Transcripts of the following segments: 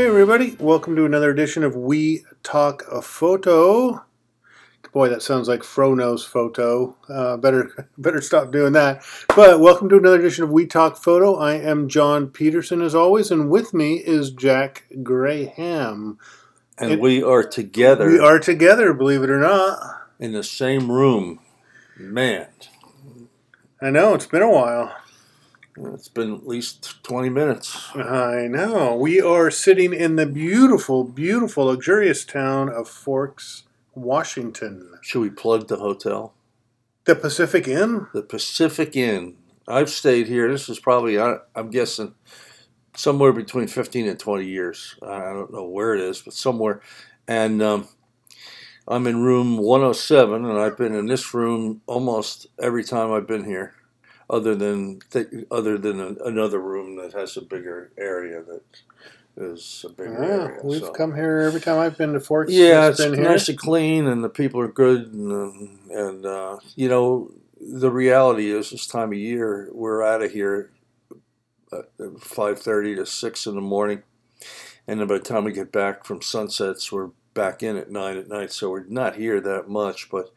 Hey, everybody, welcome to another edition of We Talk a Photo. Boy, that sounds like Frono's photo. Uh, better, better stop doing that. But welcome to another edition of We Talk Photo. I am John Peterson, as always, and with me is Jack Graham. and It- we are together We are together, believe it or not. in the same room. Man, I know it's been a while. It's been at least 20 minutes. I know. We are sitting in the beautiful, beautiful, luxurious town of Forks, Washington. Should we plug the hotel? The Pacific Inn? The Pacific Inn. I've stayed here. This is probably, I- I'm guessing, somewhere between 15 and 20 years. I I don't know where it is, but somewhere. And um, I'm in room 107, and I've been in this room almost every time I've been here, other than th- other than a, another room that has a bigger area that is a bigger Yeah, area. We've so. come here every time I've been to Forks. Yeah, it's nice and clean, and the people are good, and um, and uh, you know the reality is this time of year we're out of here at five thirty to six in the morning, and then by the time we get back from sunsets, we're back in at nine at night. So we're not here that much, but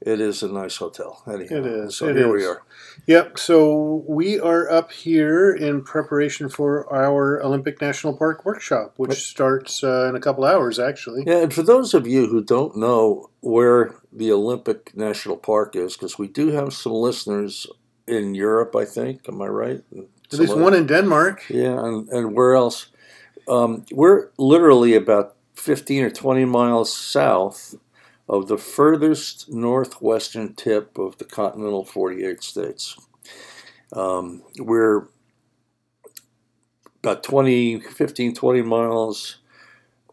it is a nice hotel. Anyhow, It is, So it here is. we are. Yep. So we are up here in preparation for our Olympic National Park workshop, which Yep. starts uh, in a couple hours, actually. Yeah, and for those of you who don't know where the Olympic National Park is, because we do have some listeners in Europe, I think. Am I right? And At least one in Denmark. Yeah, and, and where else? Um, we're literally about 15 or 20 miles south of the furthest northwestern tip of the continental 48 states. Um, we're about 20, 15, 20 miles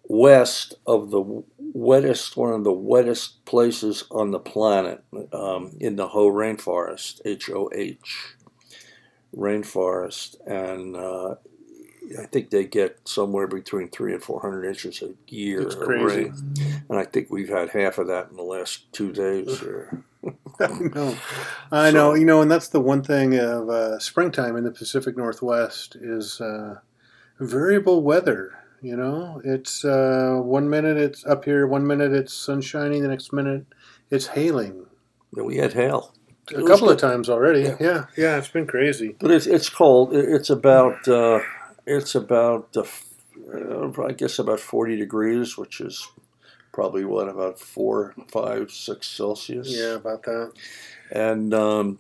west of the wettest, one of the wettest places on the planet um, in the Hoh Rainforest, H O H rainforest, and uh, I think they get somewhere between three and four hundred inches a year It's of crazy. rain, and I think we've had half of that in the last two days. Or, no, I know. So- You know, and that's the one thing of uh, springtime in the Pacific Northwest is uh, variable weather. You know, it's uh, one minute it's up here, one minute it's sunshiny, the next minute it's hailing. we had hail, A It couple of times already. Yeah. Yeah, yeah, it's been crazy. but it's it's cold. It's about uh, it's about uh, I guess about forty degrees, which is probably what about four, five, six Celsius. Yeah, about that. and um,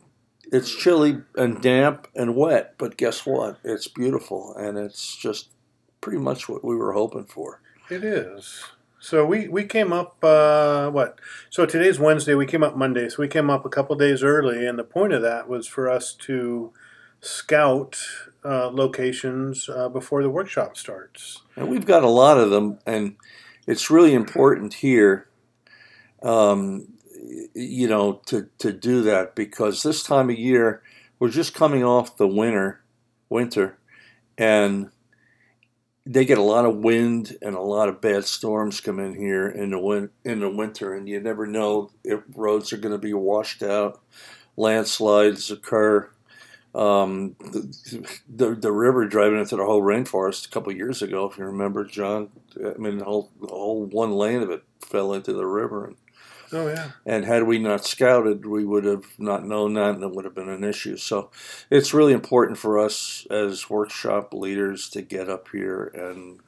it's chilly and damp and wet. But guess what? It's beautiful, and it's just pretty much what we were hoping for. It is. So we we came up uh, what? So today's Wednesday. We came up Monday. So we came up a couple days early, and the point of that was for us to scout uh, locations uh, before the workshop starts. And we've got a lot of them, and it's really important here, um, you know, to to do that because this time of year we're just coming off the winter, winter, and they get a lot of wind and a lot of bad storms come in here in the win- in the winter, and you never know if roads are going to be washed out, landslides occur. Um, the, the the river driving into the Hoh rainforest a couple of years ago, if you remember, John. I mean, the whole the whole one lane of it fell into the river, and, Oh yeah. and had we not scouted, we would have not known that, and it would have been an issue. So, it's really important for us as workshop leaders to get up here and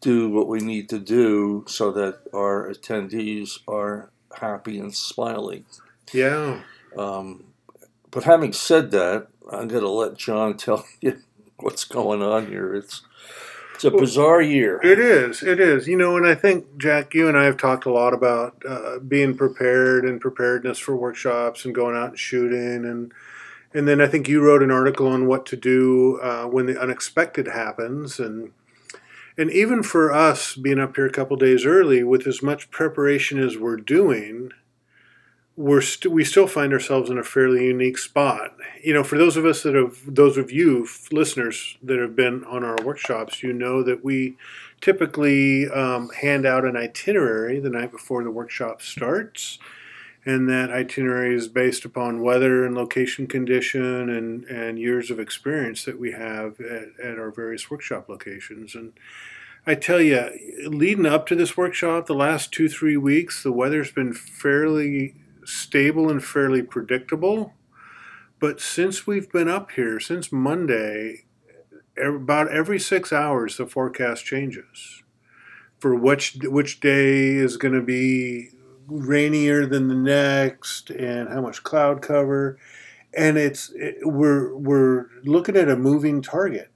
do what we need to do so that our attendees are happy and smiling. Yeah. Um, but having said that, I'm going to let John tell you what's going on here. It's it's a bizarre year. It is. It is. You know, and I think Jack, you and I have talked a lot about uh, being prepared and preparedness for workshops and going out and shooting, and and then I think you wrote an article on what to do uh, when the unexpected happens, and and even for us being up here a couple days early with as much preparation as we're doing. We're st- we still find ourselves in a fairly unique spot. You know, for those of us that have, those of you listeners that have been on our workshops, you know that we typically um, hand out an itinerary the night before the workshop starts. And that itinerary is based upon weather and location condition and, and years of experience that we have at, at our various workshop locations. And I tell you, leading up to this workshop, the last two, three weeks, the weather's been fairly stable and fairly predictable. But since we've been up here, since Monday, about every six hours, the forecast changes for which which day is going to be rainier than the next and how much cloud cover and it's it, we're we're looking at a moving target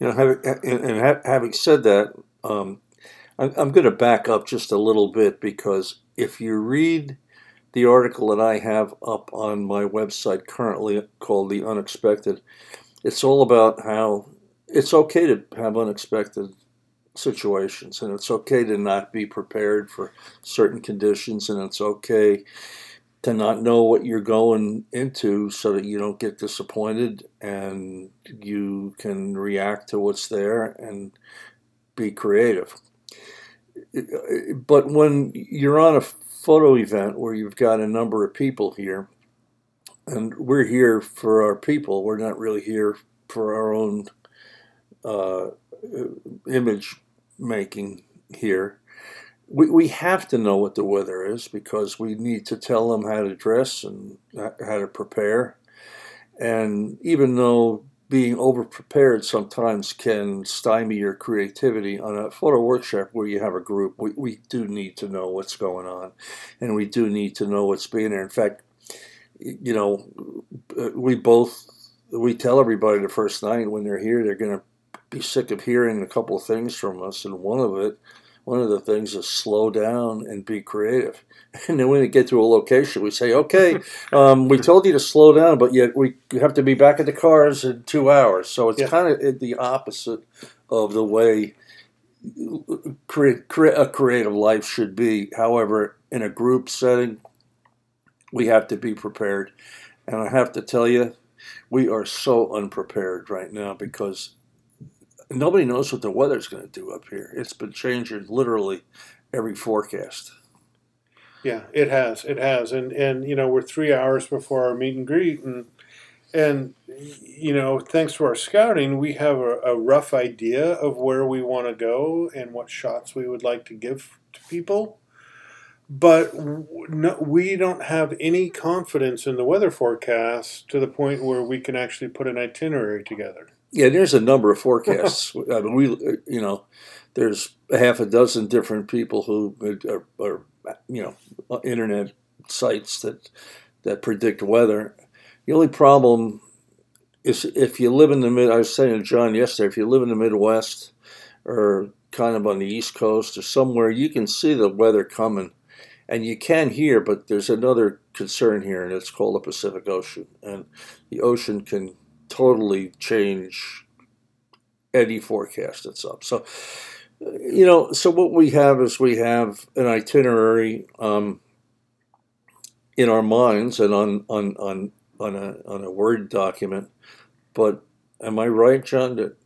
you know having, and having said that um, i'm going to back up just a little bit because if you read the article that i have up on my website currently called the unexpected. It's all about how it's okay to have unexpected situations and it's okay to not be prepared for certain conditions and it's okay to not know what you're going into so that you don't get disappointed and you can react to what's there and be creative. But when you're on a photo event where you've got a number of people here and we're here for our people we're not really here for our own uh, image making here. We, we have to know what the weather is because we need to tell them how to dress and how to prepare. And even though being overprepared sometimes can stymie your creativity on a photo workshop where you have a group, we, we do need to know what's going on and we do need to know what's being there. In fact, you know, uh, we both we tell everybody the first night when they're here they're going to be sick of hearing a couple of things from us, and one of it, one of the things is slow down and be creative. And then when we get to a location, we say, "Okay, um, we told you to slow down, but yet we have to be back at the cars in two hours." So it's yeah. kind of the opposite of the way a creative life should be. However, in a group setting, we have to be prepared. And I have to tell you, we are so unprepared right now because nobody knows what the weather's going to do up here. It's been changing literally every forecast. Yeah, it has. It has, and and you know we're three hours before our meet and greet, and and you know thanks to our scouting, we have a, a rough idea of where we want to go and what shots we would like to give to people. But no, we don't have any confidence in the weather forecast to the point where we can actually put an itinerary together. Yeah, there's a number of forecasts. I mean, we, uh, you know, there's a half a dozen different people who uh, are, are, you know, uh, internet sites that that predict weather. The only problem is if you live in the mid. I was saying to John yesterday, if you live in the Midwest or kind of on the East Coast or somewhere, you can see the weather coming, and you can hear. But there's another concern here, and it's called the Pacific Ocean, and the ocean can totally change any forecast that's up. So, you know, so what we have is we have an itinerary um, in our minds and on on on on a on a word document. But am I right, John? That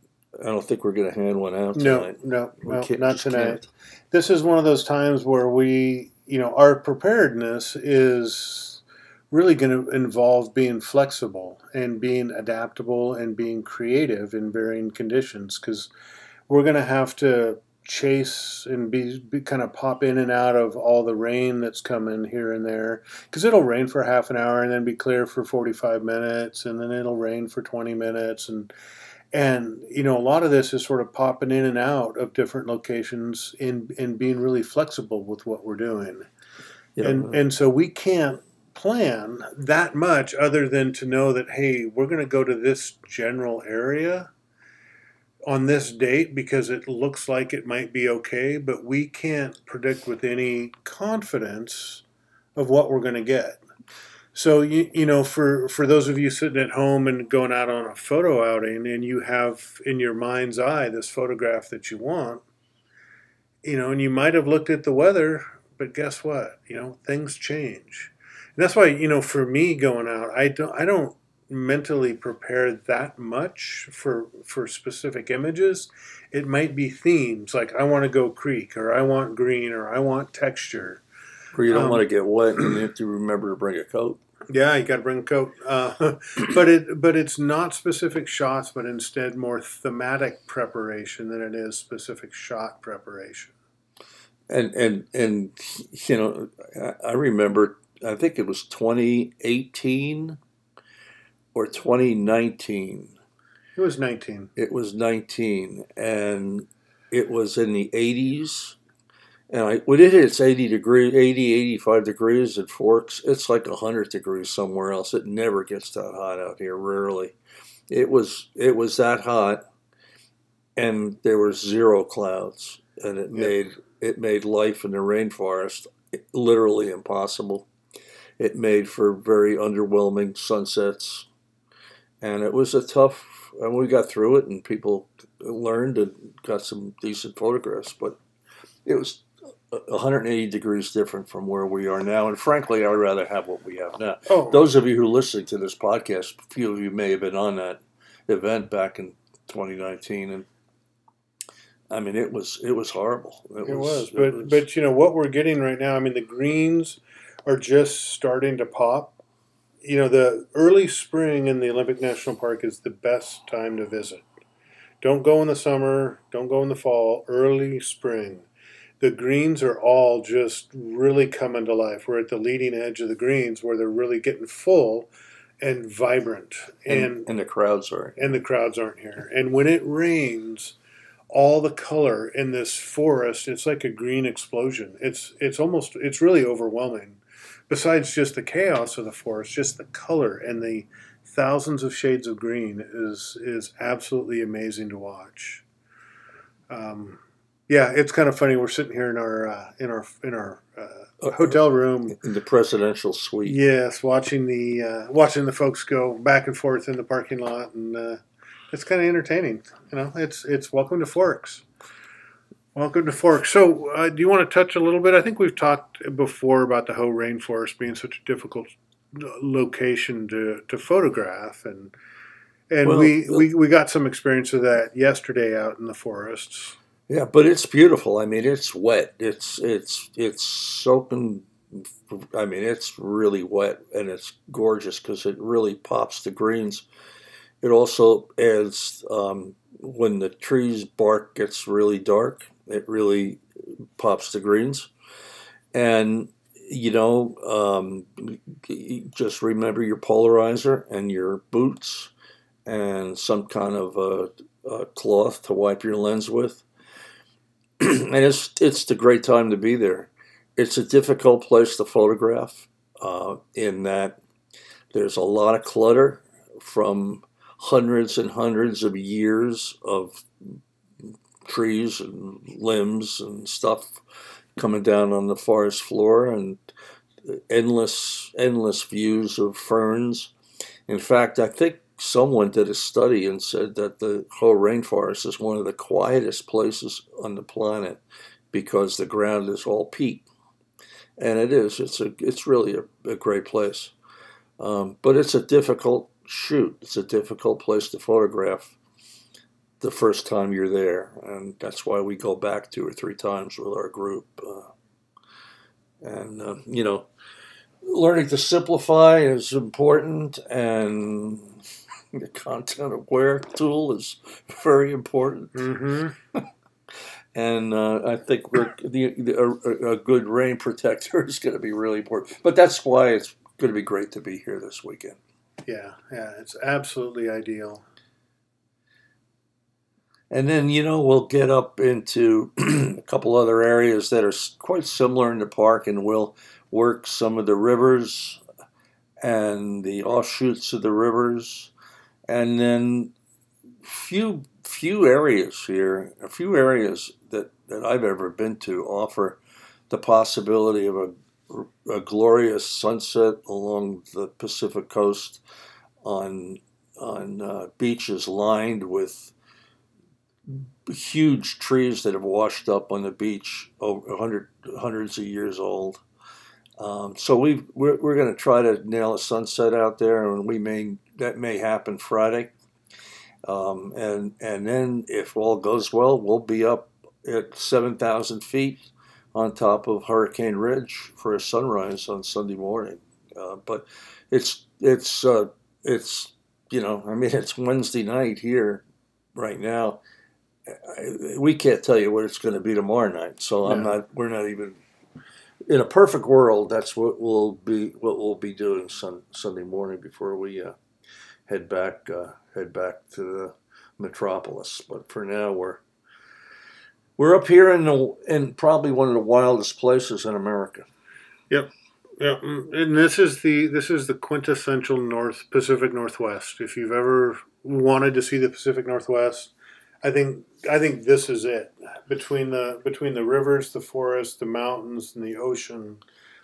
I don't think we're going to hand one out tonight. No, no, no not tonight. Can't. This is one of those times where we, you know, our preparedness is really going to involve being flexible and being adaptable and being creative in varying conditions because we're going to have to chase and be, be, kind of pop in and out of all the rain that's coming here and there because it'll rain for half an hour and then be clear for 45 minutes and then it'll rain for 20 minutes and and you know a lot of this is sort of popping in and out of different locations and and being really flexible with what we're doing yeah. and and so we can't plan that much other than to know that, hey, we're going to go to this general area on this date because it looks like it might be okay, but we can't predict with any confidence of what we're going to get. So you you know for for those of you sitting at home and going out on a photo outing and you have in your mind's eye this photograph that you want, you know, and you might have looked at the weather, but guess what? You know, things change. That's why you know for me going out, I don't I don't mentally prepare that much for for specific images. It might be themes like I want to go creek or I want green or I want texture. Or you don't um, want to get wet and you have to remember to bring a coat. Yeah, you got to bring a coat. Uh, but it but it's not specific shots, but instead more thematic preparation than it is specific shot preparation. And and and you know, I remember. I think it was 2018 or 2019. It was 19. It was 19, and it was in the 80s. And I, when it hits 80 degrees, 80, 85 degrees at Forks, it's like 100 degrees somewhere else. It never gets that hot out here, rarely. It was it was that hot, and there were zero clouds, and it Yeah. made it made life in the rainforest literally impossible. It made for very underwhelming sunsets, and it was a tough. And we got through it, and people learned and got some decent photographs. But it was 180 degrees different from where we are now. And frankly, I'd rather have what we have now. Oh, Those of you who are listening to this podcast, a few of you may have been on that event back in 2019, and I mean, it was it was horrible. it was. But but you know what we're getting right now. I mean, the greens are just starting to pop. You know, the early spring in the Olympic National Park is the best time to visit. Don't go in the summer. Don't go in the fall. Early spring. The greens are all just really coming to life. We're at the leading edge of the greens where they're really getting full and vibrant. and, and and the crowds are. and the crowds aren't here. And when it rains, all the color in this forest, it's like a green explosion. It's it's almost it's really overwhelming. Besides just the chaos of the forest, just the color and the thousands of shades of green is is absolutely amazing to watch. Um, yeah, it's kind of funny. We're sitting here in our uh, in our in our uh, hotel room. in the presidential suite. Yes, watching the uh, watching the folks go back and forth in the parking lot, and uh, it's kind of entertaining. You know, it's it's welcome to Forks. Welcome to Forks. So, uh, do you want to touch a little bit? I think we've talked before about the Hoh Rainforest being such a difficult uh, location to, to photograph, and and Well, we, we we got some experience of that yesterday out in the forests. Yeah, but it's beautiful. I mean, it's wet. It's it's it's soaking. I mean, it's really wet and it's gorgeous because it really pops the greens. It also adds um, when the tree's bark gets really dark. It really pops the greens, and you know, um, just remember your polarizer and your boots, and some kind of a, a cloth to wipe your lens with and it's it's the great time to be there. It's a difficult place to photograph uh, in that there's a lot of clutter from hundreds and hundreds of years of trees and limbs and stuff coming down on the forest floor and endless endless views of ferns. In fact, I think someone did a study and said that the Hoh rainforest is one of the quietest places on the planet because the ground is all peat, and it is. It's a. It's really a, a great place, um, but it's a difficult shoot. It's a difficult place to photograph the first time you're there, and that's why we go back two or three times with our group. Uh, and uh, you know, learning to simplify is important, and the content aware tool is very important. Mm-hmm. And uh, I think we're, the, the, a, a good rain protector is going to be really important. But that's why it's going to be great to be here this weekend. Yeah, yeah, it's absolutely ideal. And then, you know, we'll get up into a couple other areas that are quite similar in the park, and we'll work some of the rivers and the offshoots of the rivers. And then few few areas here, a few areas that, that I've ever been to offer the possibility of a, a glorious sunset along the Pacific coast on on uh, beaches lined with huge trees that have washed up on the beach over hundred, hundreds of years old. Um, so we we're, we're going to try to nail a sunset out there, and we may that may happen Friday. Um, and and then if all goes well, we'll be up at seven thousand feet on top of Hurricane Ridge for a sunrise on Sunday morning. Uh, but it's it's uh, it's you know I mean it's Wednesday night here right now. We can't tell you what it's going to be tomorrow night, so I'm Yeah. not. We're not even in a perfect world. That's what we'll be what we'll be doing sun, Sunday morning before we uh, head back uh, head back to the metropolis. But for now, we're we're up here in the in probably one of the wildest places in America. Yeah, mm, and this is the this is the quintessential North Pacific Northwest. If you've ever wanted to see the Pacific Northwest, I think I think this is it. Between the between the rivers, the forests, the mountains, and the ocean,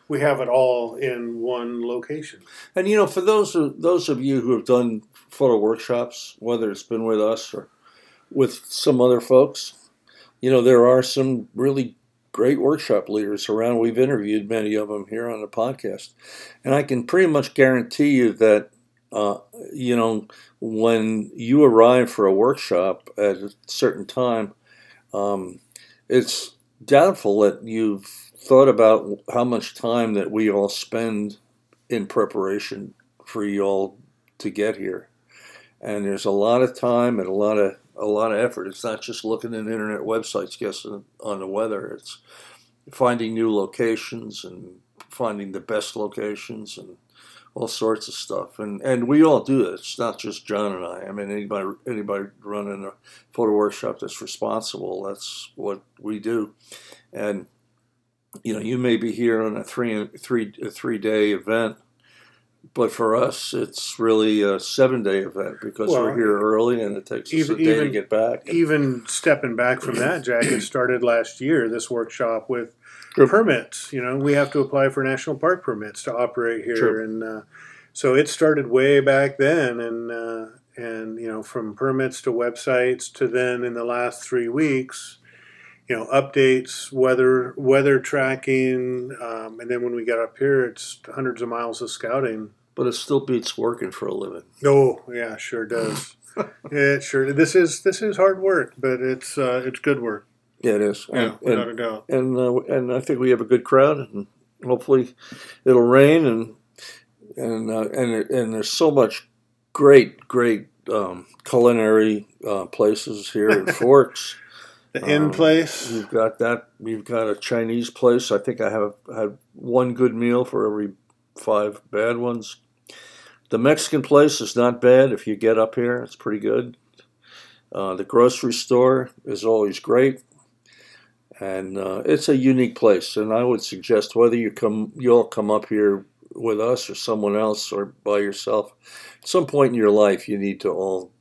we have it all in one location. And you know, for those of those of you who have done photo workshops, whether it's been with us or with some other folks, you know, there are some really great workshop leaders around. We've interviewed many of them here on the podcast, and I can pretty much guarantee you that, uh, you know, when you arrive for a workshop at a certain time, um, it's doubtful that you've thought about how much time that we all spend in preparation for you all to get here. And there's a lot of time and a lot of a lot of effort. It's not just looking at internet websites guessing on the weather. It's finding new locations and finding the best locations and all sorts of stuff. And and we all do it. It's not just John and I. I mean anybody anybody running a photo workshop that's responsible, that's what we do. And you know, you may be here on a three three a three day event, but for us, it's really a seven day event because Well, we're here early and it takes us a day to get back. Even stepping back from that, Jack, it started last year. This workshop with Sure. permits. You know, we have to apply for national park permits to operate here, Sure. and uh, so it started way back then. And uh, and you know, from permits to websites to then in the last three weeks, you know, updates, weather weather tracking, um, and then when we got up here, it's hundreds of miles of scouting. but it still beats working for a living. Oh yeah, sure does. it sure. This is this is hard work, but it's uh, it's good work. Yeah, it is. Yeah, And- without and a doubt. and uh, and I think we have a good crowd, and hopefully it'll rain and and uh, and and there's so much great great um, culinary uh, places here in Forks. The inn Um, place. We've got that. We've got a Chinese place. I think I have had one good meal for every five bad ones. The Mexican place is not bad if you get up here. It's pretty good. Uh, the grocery store is always great, and uh, it's a unique place. And I would suggest whether you come, you all come up here with us or someone else or by yourself, at some point in your life, you need to all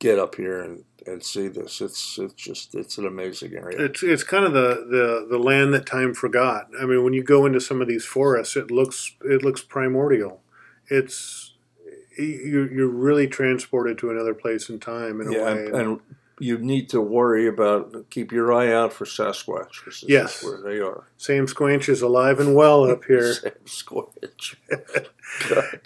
get up here and, and see this. It's it's just it's an amazing area. It's it's kind of the, the, the land that time forgot. I mean, when you go into some of these forests, it looks it looks primordial. It's you're, you're really transported to another place in time in a yeah, way. and, and you need to worry about keep your eye out for Sasquatch Yes. where they are. Sam Squanch is alive and well up here. Sam Squatch.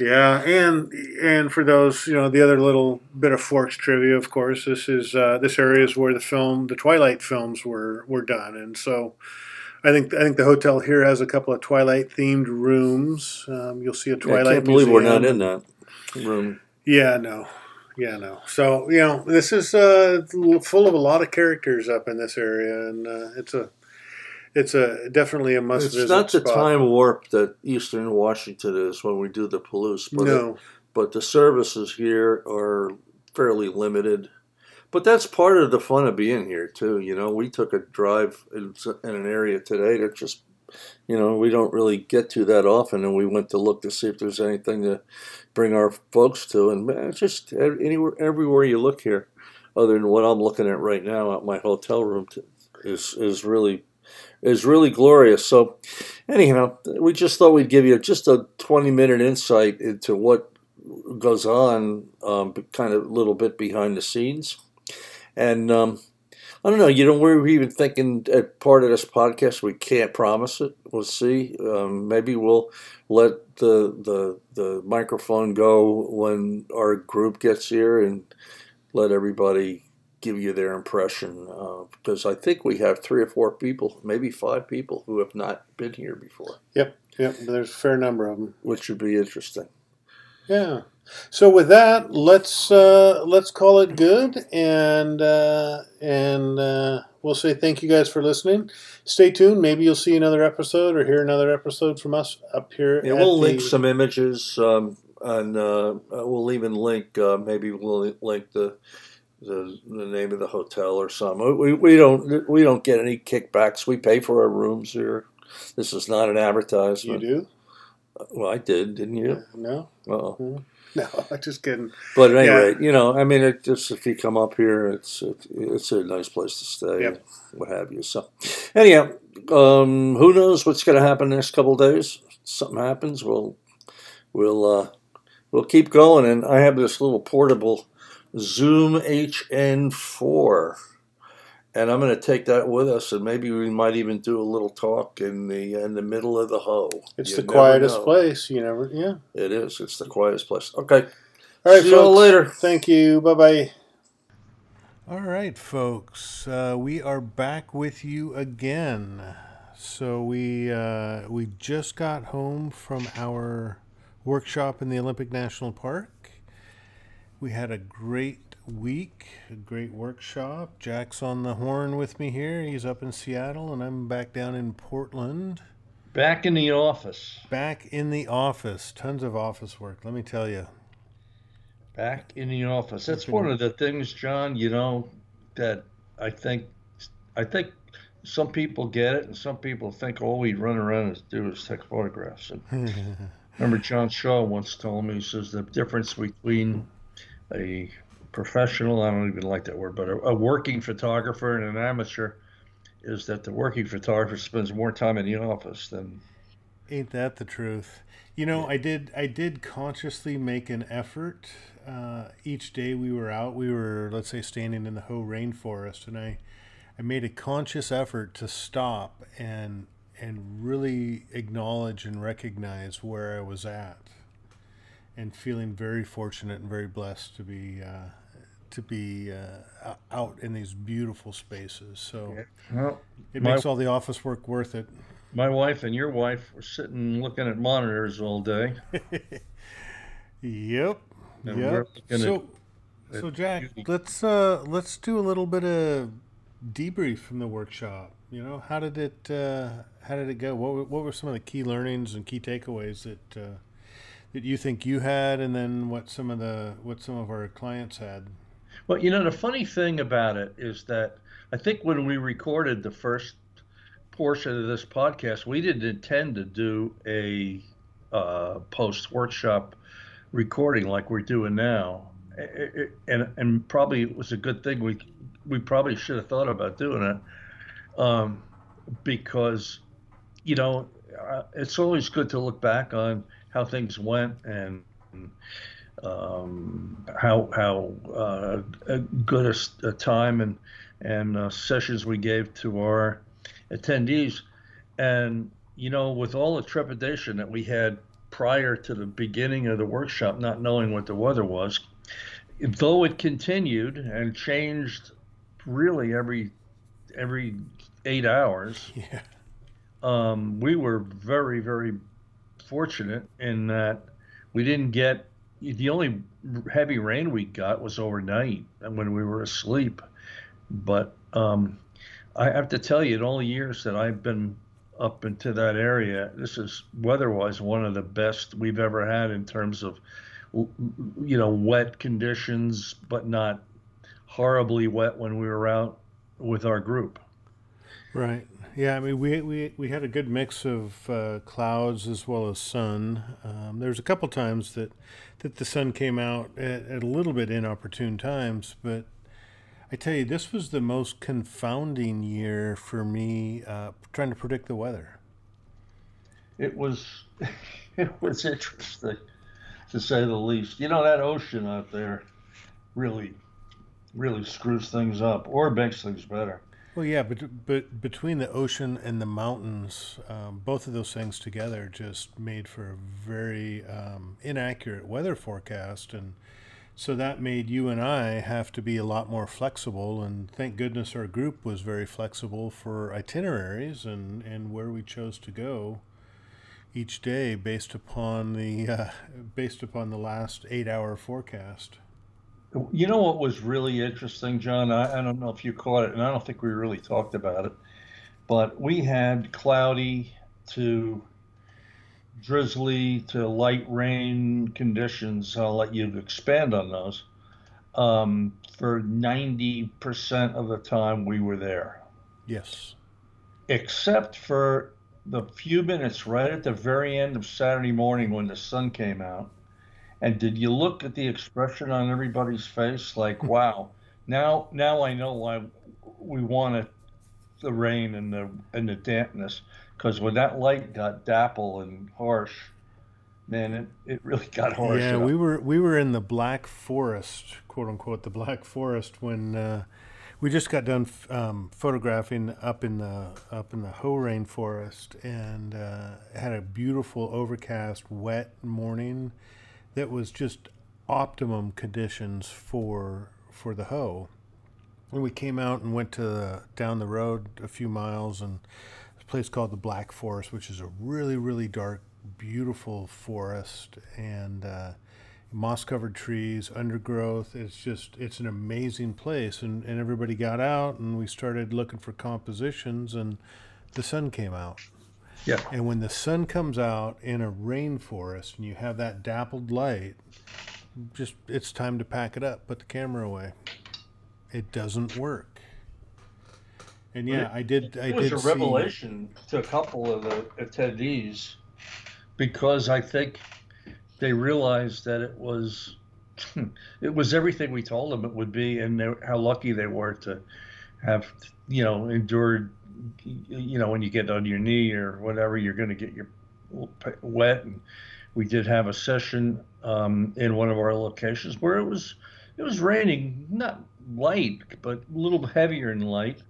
Yeah, and and for those, you know, the other little bit of Forks trivia, of course, this is uh, this area is where the film, the Twilight films were were done, and so I think I think the hotel here has a couple of Twilight themed rooms. Um, you'll see a Twilight. I can't believe we're not in that room. Yeah, no, yeah, no. So you know, this is uh, full of a lot of characters up in this area, and uh, it's a it's a definitely a must It's not the spot. time warp that Eastern Washington is when we do the Palouse, but No, but the services here are fairly limited. But that's part of the fun of being here too. You know, we took a drive in, in an area today that just, you know, we don't really get to that often, and we went to look to see if there's anything to bring our folks to, and it's just anywhere, everywhere you look here, other than what I'm looking at right now at my hotel room, t- is is really is really glorious. So, anyhow, we just thought we'd give you just a 20 minute insight into what goes on, um, kind of a little bit behind the scenes. And um, I don't know, you know, we're even thinking at part of this podcast, we can't promise it. We'll see. Um, maybe we'll let the, the, the microphone go when our group gets here and let everybody give you their impression. Uh, because I think we have three or four people, maybe five people who have not been here before. Yep. Yep, there's a fair number of them. which would be interesting. Yeah. So with that, let's uh, let's call it good, and uh, and uh, we'll say thank you guys for listening. Stay tuned. Maybe you'll see another episode or hear another episode from us up here. Yeah, we'll the- link some images, um, and uh, uh, we'll even link. Uh, maybe we'll link the, the the name of the hotel or something. We, we don't we don't get any kickbacks. We pay for our rooms here. This is not an advertisement You do? Well, I did, didn't you? No, Oh, no. I'm just kidding. but at any Yeah. rate, you know, I mean, it just if you come up here, it's it, it's a nice place to stay, Yep. what have you. So, anyhow, um, who knows what's going to happen next couple of days? Something happens, we'll we'll uh, we'll keep going. And I have this little portable Zoom HN4, and I'm going to take that with us, and maybe we might even do a little talk in the in the middle of the Hoh. It's You the quietest know. place. You never. Yeah. It is. It's the quietest place. Okay. All right, See you all later. Thank you. Bye bye. All right, folks, uh, we are back with you again. So we uh, we just got home from our workshop in the Olympic National Park. We had a great week, a great workshop. Jack's on the horn with me here. He's up in Seattle, and I'm back down in Portland. Back in the office. Back in the office, tons of office work. Let me tell you. Back in the office. That's one of the things, John, you know, that I think I think some people get it and some people think oh, all we run around is do is take photographs. And remember John Shaw once told me, he says the difference between a professional, I don't even like that word, but a, a working photographer and an amateur is that the working photographer spends more time in the office than Ain't that the truth? You know, I did. I did consciously make an effort. Uh, each day we were out, we were, let's say, standing in the Hoh rainforest, and I, I made a conscious effort to stop and and really acknowledge and recognize where I was at, and feeling very fortunate and very blessed to be uh, to be uh, out in these beautiful spaces. So well, it My- makes all the office work worth it. my wife and your wife were sitting looking at monitors all day. Yep. And Yep. So, at so Jack, beauty. let's uh, let's do a little bit of debrief from the workshop. You know, how did it uh, how did it go? What were, what were some of the key learnings and key takeaways that uh, that you think you had, and then what some of the what some of our clients had? Well, you know, the funny thing about it is that I think when we recorded the first portion of this podcast, we didn't intend to do a uh, post workshop recording like we're doing now. And, and probably it was a good thing we we probably should have thought about doing it um, because you know uh, it's always good to look back on how things went and um, how how uh, a good a, a time and and uh, sessions we gave to our attendees, and you know with all the trepidation that we had prior to the beginning of the workshop, not knowing what the weather was, though it continued and changed really every every eight hours Yeah. um, we were very, very fortunate in that we didn't get the only heavy rain we got was overnight and when we were asleep. But um, I have to tell you, in all the years that I've been up into that area, this is weather-wise one of the best we've ever had in terms of, you know, wet conditions, but not horribly wet when we were out with our group. Right. Yeah. I mean, we we, we had a good mix of uh, clouds as well as sun. Um, there was a couple times that that the sun came out at, at a little bit inopportune times, but I tell you, this was the most confounding year for me uh, trying to predict the weather. It was it was interesting to say the least. You know that ocean out there really really screws things up or makes things better. Well, yeah, but but between the ocean and the mountains, um, both of those things together just made for a very um, inaccurate weather forecast, and so that made you and I have to be a lot more flexible. And thank goodness our group was very flexible for itineraries and and where we chose to go. each day based upon the uh, based upon the last eight hour forecast. You know what was really interesting, John? I, I don't know if you caught it, and I don't think we really talked about it, but we had cloudy to drizzly to light rain conditions. I'll let you expand on those. Um, for 90% of the time we were there. Yes. Except for the few minutes right at the very end of Saturday morning when the sun came out. And did you look at the expression on everybody's face? Like, wow, now now I know why we wanted the rain and the and the dampness. Because when that light got dapple and harsh, man, it, it really got harsh. Yeah, we were we were in the Black Forest, quote unquote, the Black Forest when uh, we just got done um, photographing up in the up in the Hoh rainforest and uh, had a beautiful overcast, wet morning that was just optimum conditions for for the Hoh. And we came out and went to the, down the road a few miles and a place called the Black Forest, which is a really really dark, beautiful forest and. Uh, moss covered trees, undergrowth. It's just, it's an amazing place. And, and everybody got out and we started looking for compositions and the sun came out. Yeah. And when the sun comes out in a rainforest and you have that dappled light, just it's time to pack it up, put the camera away. It doesn't work. And yeah, I did. I it was did a see- revelation to a couple of the attendees because I think they realized that it was it was everything we told them it would be, and how lucky they were to have you know endured. You know, when you get on your knee or whatever, you're going to get your wet. And we did have a session um, in one of our locations where it was it was raining, not light, but a little heavier than light.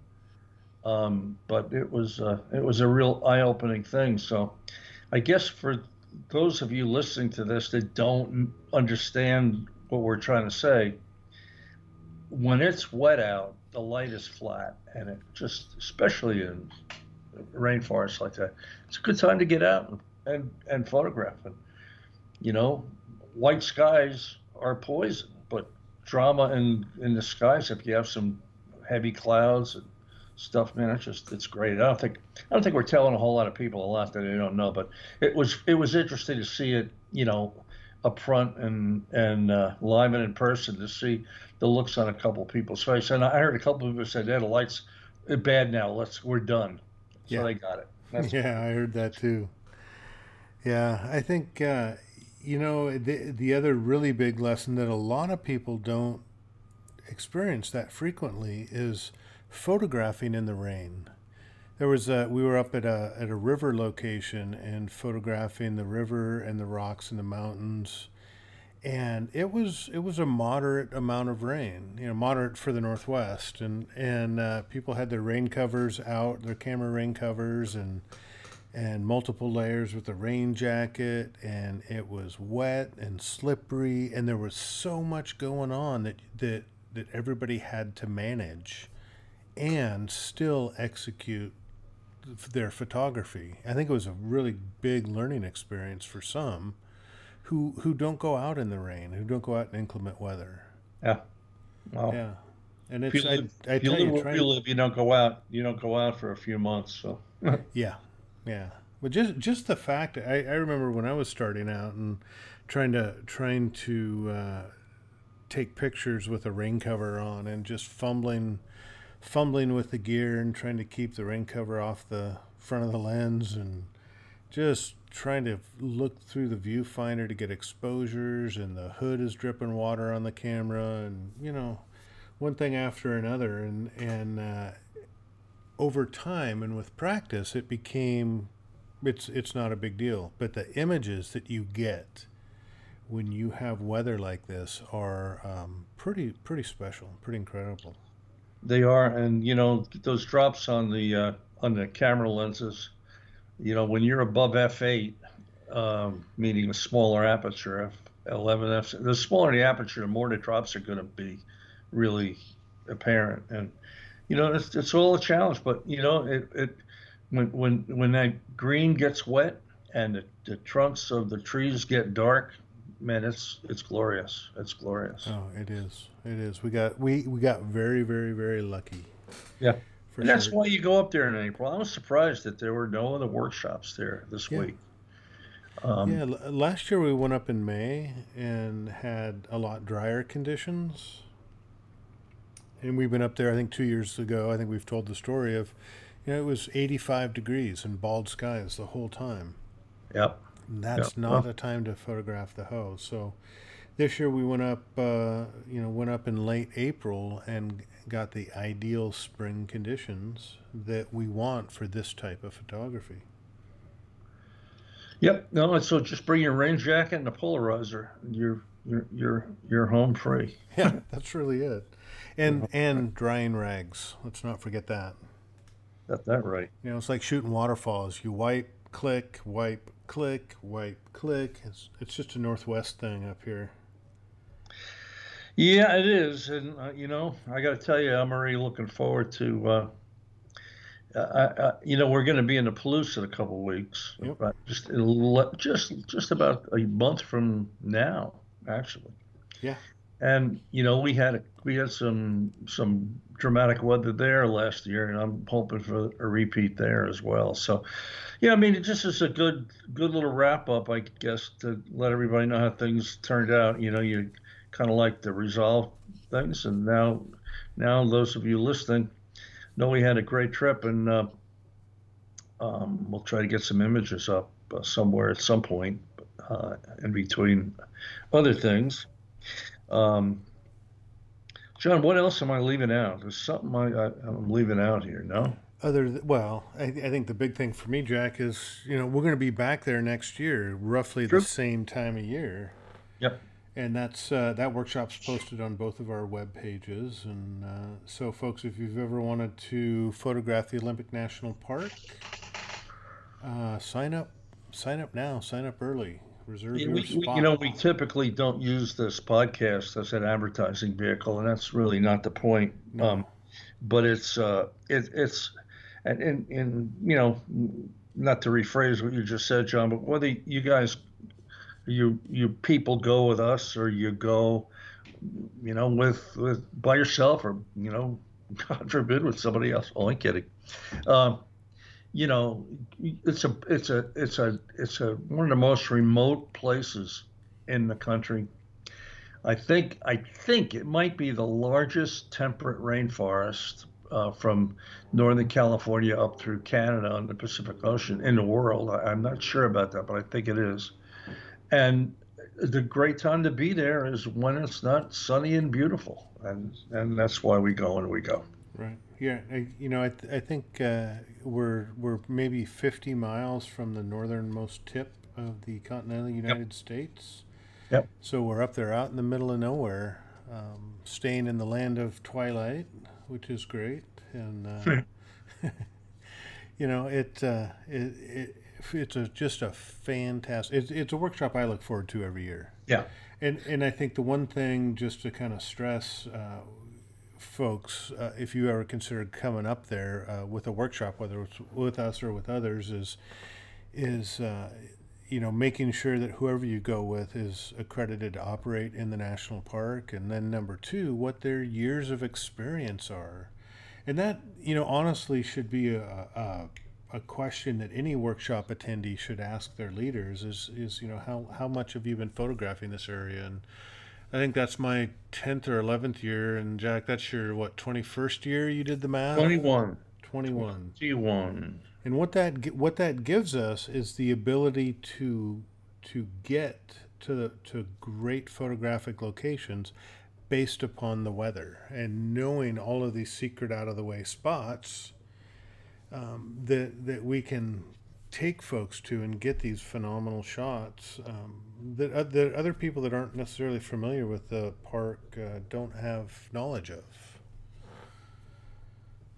Um, but it was uh, it was a real eye-opening thing. So, I guess for those of you listening to this that don't understand what we're trying to say, when it's wet out, the light is flat, and it just, especially in rainforests like that, it's a good time to get out and and photograph. And you know, white skies are poison, but drama in in the skies if you have some heavy clouds and stuff, man. It's just it's great. I don't think I don't think we're telling a whole lot of people a lot that they don't know, but it was it was interesting to see it, you know, up front and and uh, live and in person to see the looks on a couple of people's face. And I heard a couple of people say, "Yeah, the lights are bad now. Let's we're done." So Yeah. they got it. That's yeah, I heard that too. Yeah, I think uh, you know the the other really big lesson that a lot of people don't experience that frequently is photographing in the rain. There was a, we were up at a at a river location and photographing the river and the rocks and the mountains, and it was it was a moderate amount of rain, you know, moderate for the northwest, and and uh, people had their rain covers out, their camera rain covers, and and multiple layers with a rain jacket, and it was wet and slippery, and there was so much going on that that that everybody had to manage, and still execute their photography. I think it was a really big learning experience for some who who don't go out in the rain, who don't go out in inclement weather. yeah. Wow. Yeah. And If it's you I, live, I if you tell live you, we live, you don't go out. You don't go out for a few months. So yeah, yeah. But just just the fact I, I remember when I was starting out and trying to trying to uh, take pictures with a rain cover on and just fumbling fumbling with the gear and trying to keep the rain cover off the front of the lens and just trying to look through the viewfinder to get exposures and the hood is dripping water on the camera and you know one thing after another. And and uh, over time and with practice it became it's it's not a big deal. But the images that you get when you have weather like this are um, pretty pretty special pretty incredible They are, and you know those drops on the uh, on the camera lenses. You know when you're above f8, um, meaning a smaller aperture, f11, f. The smaller the aperture, the more the drops are going to be really apparent. And you know it's it's all a challenge, but you know it it when when when that green gets wet, and the, the trunks of the trees get dark, man, it's it's glorious. It's glorious. Oh, it is. It is. We got we we got very very very lucky. Yeah. And that's why you go up there in April. I was surprised that there were no other workshops there this Yeah. week. Um, yeah, last year we went up in May and had a lot drier conditions. And we've been up there, I think, two years ago. I think we've told the story of, you know, it was 85 degrees and bald skies the whole time. Yep. That's Yeah. not Well- a time to photograph the Hoh. So this year we went up, uh, you know, went up in late April and got the ideal spring conditions that we want for this type of photography. Yep. No, so just bring your rain jacket and a polarizer. You're you're you're you're home free. Yeah, that's really it. And and drying rags. Let's not forget that. Got that right. You know, it's like shooting waterfalls. You wipe, click, wipe, click, wipe, click. It's it's just a northwest thing up here. Yeah, it is, and uh, you know, I got to tell you, I'm already looking forward to. Uh, I, I, you know, we're going to be in the Palouse in a couple weeks, Yep. just in a le- just just about a month from now, actually. Yeah. And you know, we had we had some some dramatic weather there last year, and I'm hoping for a repeat there as well. So, yeah, I mean, it just is a good good little wrap up, I guess, to let everybody know how things turned out. You know, you kind of like to resolve things, and now now those of you listening know we had a great trip, and uh, um, we'll try to get some images up uh, somewhere at some point uh, in between other things. Um, John, what else am I leaving out? There's something I, I'm leaving out here. No. Other th- well, I, I think the big thing for me, Jack, is you know we're going to be back there next year, roughly True. the same time of year. Yep. And that's uh, that workshop's posted on both of our web pages. And uh, so, folks, if you've ever wanted to photograph the Olympic National Park, uh, sign up. Sign up now. Sign up early. Reserve Yeah, we, we- you know, we typically don't use this podcast as an advertising vehicle, and that's really not the point. Um, but it's uh, it, it's and, and and you know, not to rephrase what you just said, John, but whether you guys, you you people go with us or you go, you know, with with by yourself or you know, God forbid, with somebody else. Only kidding. Um, you know, it's a it's a it's a it's a one of the most remote places in the country. I think I think it might be the largest temperate rainforest uh, from Northern California up through Canada and the Pacific Ocean in the world. I, I'm not sure about that, but I think it is. And the great time to be there is when it's not sunny and beautiful, and and that's why we go and we go. Right. Yeah. I, you know, I, th- I think uh, we're we're maybe 50 miles from the northernmost tip of the continental United States. Yep. So we're up there, out in the middle of nowhere, um, staying in the land of twilight, which is great. And uh, you know, it, uh, it it it's a, just a fantastic. It's, it's a workshop I look forward to every year. Yeah. And and I think the one thing just to kind of stress, uh, folks, uh, if you ever consider coming up there uh, with a workshop, whether it's with us or with others, is is uh, you know making sure that whoever you go with is accredited to operate in the national park, and then number two, what their years of experience are, and that you know honestly should be a, a a question that any workshop attendee should ask their leaders is is you know how how much have you been photographing this area? And I think that's my 10th or 11th year and Jack that's your what 21st year you did the math 21. 21 21. and what that what that gives us is the ability to to get to the, to great photographic locations based upon the weather and knowing all of these secret out of the way spots um, that that we can take folks to and get these phenomenal shots um, that, uh, that other people that aren't necessarily familiar with the park uh, don't have knowledge of.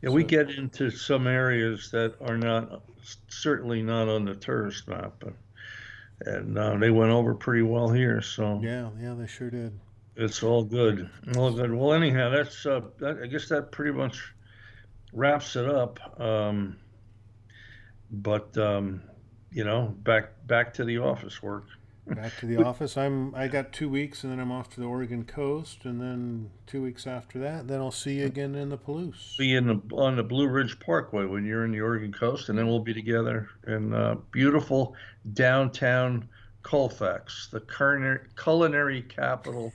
Yeah, we get into some areas that are not certainly not on the tourist map, but, and uh, they went over pretty well here. So Yeah, yeah, they sure did. it's all good, all good. Well, anyhow, that's uh, that, I guess that pretty much wraps it up. Um, but um, you know, back back to the office work. Back to the office. I'm. I got two weeks, and then I'm off to the Oregon coast, and then two weeks after that, then I'll see you again in the Palouse. Be in the on the Blue Ridge Parkway when you're in the Oregon coast, and then we'll be together in uh, beautiful downtown Colfax, the culinary, culinary capital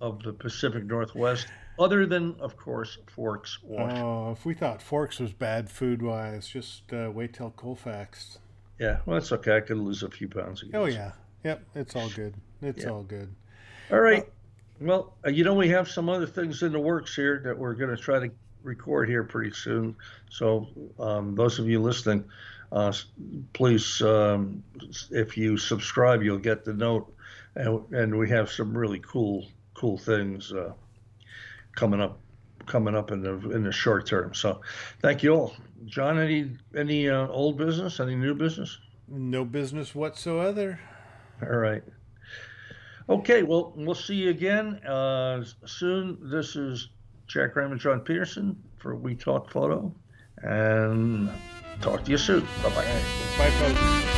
of the Pacific Northwest. Other than, of course, Forks, Washington. Oh, if we thought Forks was bad food wise, just uh, wait till Colfax. Yeah, well, that's okay. I could lose a few pounds. Again. Oh yeah, yep. It's all good. It's Yeah. all good. All right. Well, uh, you know, we have some other things in the works here that we're going to try to record here pretty soon. So, um, those of you listening, uh, please, um, if you subscribe, you'll get the note. And, and we have some really cool, cool things uh, coming up, coming up in the in the short term. So, thank you all, John. Any any uh, old business? Any new business? No business whatsoever. All right. Okay, well, we'll see you again uh, soon. This is Jack Raymond, John Peterson for We Talk Photo, and talk to you soon. Bye bye. Bye, folks.